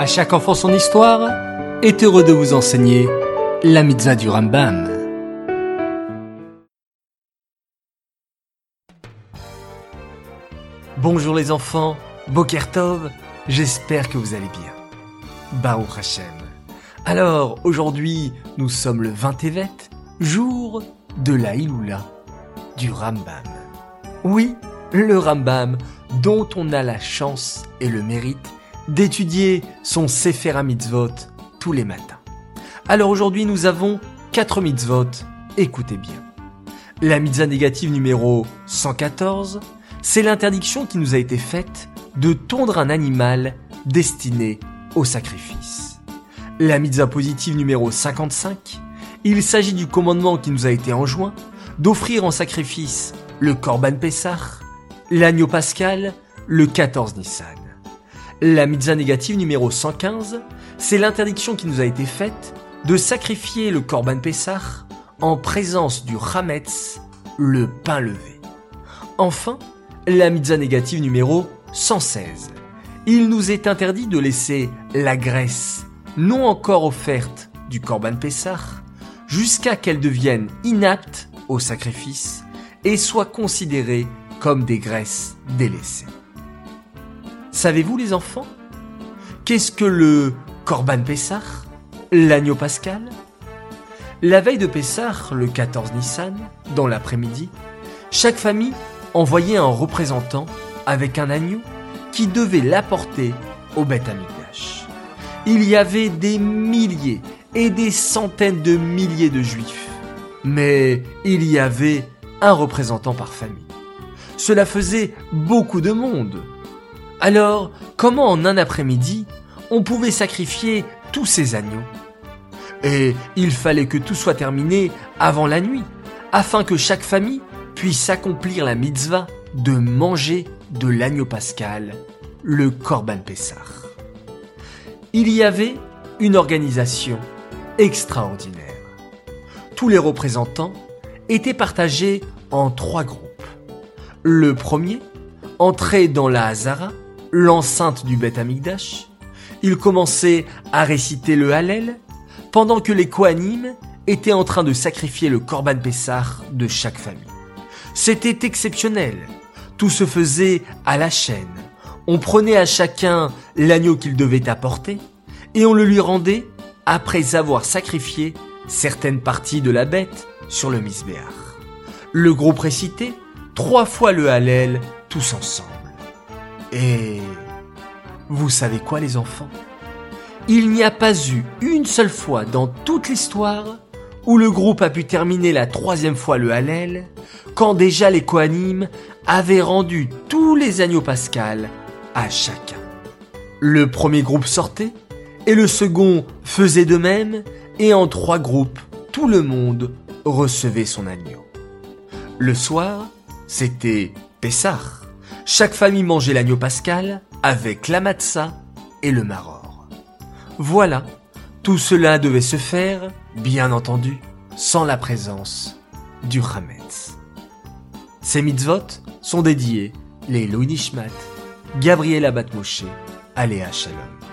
À chaque enfant son histoire est heureux de vous enseigner la mitzvah du Rambam. Bonjour les enfants, Boker Tov, j'espère que vous allez bien. Baruch Hashem. Alors, aujourd'hui, nous sommes le 20 Tevet, jour de la Iloula du Rambam. Oui, le Rambam, dont on a la chance et le mérite d'étudier son Sefer Mitzvot tous les matins. Alors aujourd'hui, nous avons quatre mitzvot. Écoutez bien. La mitzvah négative numéro 114, c'est l'interdiction qui nous a été faite de tondre un animal destiné au sacrifice. La mitzvah positive numéro 55, il s'agit du commandement qui nous a été enjoint d'offrir en sacrifice le Korban Pessah, l'agneau pascal, le 14 Nissan. La mitzvah négative numéro 115, c'est l'interdiction qui nous a été faite de sacrifier le Korban Pessah en présence du Hametz, le pain levé. Enfin, la mitzvah négative numéro 116. Il nous est interdit de laisser la graisse non encore offerte du Korban Pessah jusqu'à qu'elle devienne inapte au sacrifice et soit considérée comme des graisses délaissées. Savez-vous les enfants Qu'est-ce que le Korban Pessah L'agneau pascal? La veille de Pessah, le 14 Nissan, dans l'après-midi, chaque famille envoyait un représentant avec un agneau qui devait l'apporter au Beth Amikdash. Il y avait des milliers et des centaines de milliers de juifs, mais il y avait un représentant par famille. Cela faisait beaucoup de monde. Alors, comment en un après-midi, on pouvait sacrifier tous ces agneaux? Et il fallait que tout soit terminé avant la nuit, afin que chaque famille puisse accomplir la mitzvah de manger de l'agneau pascal, le Korban Pessah. Il y avait une organisation extraordinaire. Tous les représentants étaient partagés en trois groupes. Le premier entrait dans la Hazara, l'enceinte du Beth Amikdash. Il commençait à réciter le Hallel, pendant que les Kohanim étaient en train de sacrifier le Korban Pessah de chaque famille. C'était exceptionnel. Tout se faisait à la chaîne. On prenait à chacun l'agneau qu'il devait apporter et on le lui rendait après avoir sacrifié certaines parties de la bête sur le misbéar. Le groupe récitait trois fois le Hallel tous ensemble. Et vous savez quoi les enfants? Il n'y a pas eu une seule fois dans toute l'histoire où le groupe a pu terminer la troisième fois le Hallel quand déjà les Kohanim avaient rendu tous les agneaux pascal à chacun. Le premier groupe sortait et le second faisait de même et en trois groupes, tout le monde recevait son agneau. Le soir, c'était Pessah. Chaque famille mangeait l'agneau pascal avec la matzah et le maror. Voilà, tout cela devait se faire, bien entendu, sans la présence du Hametz. Ces mitzvot sont dédiés les Louis Nishmat, Gabriel Abat Moshe, Aléa Shalom.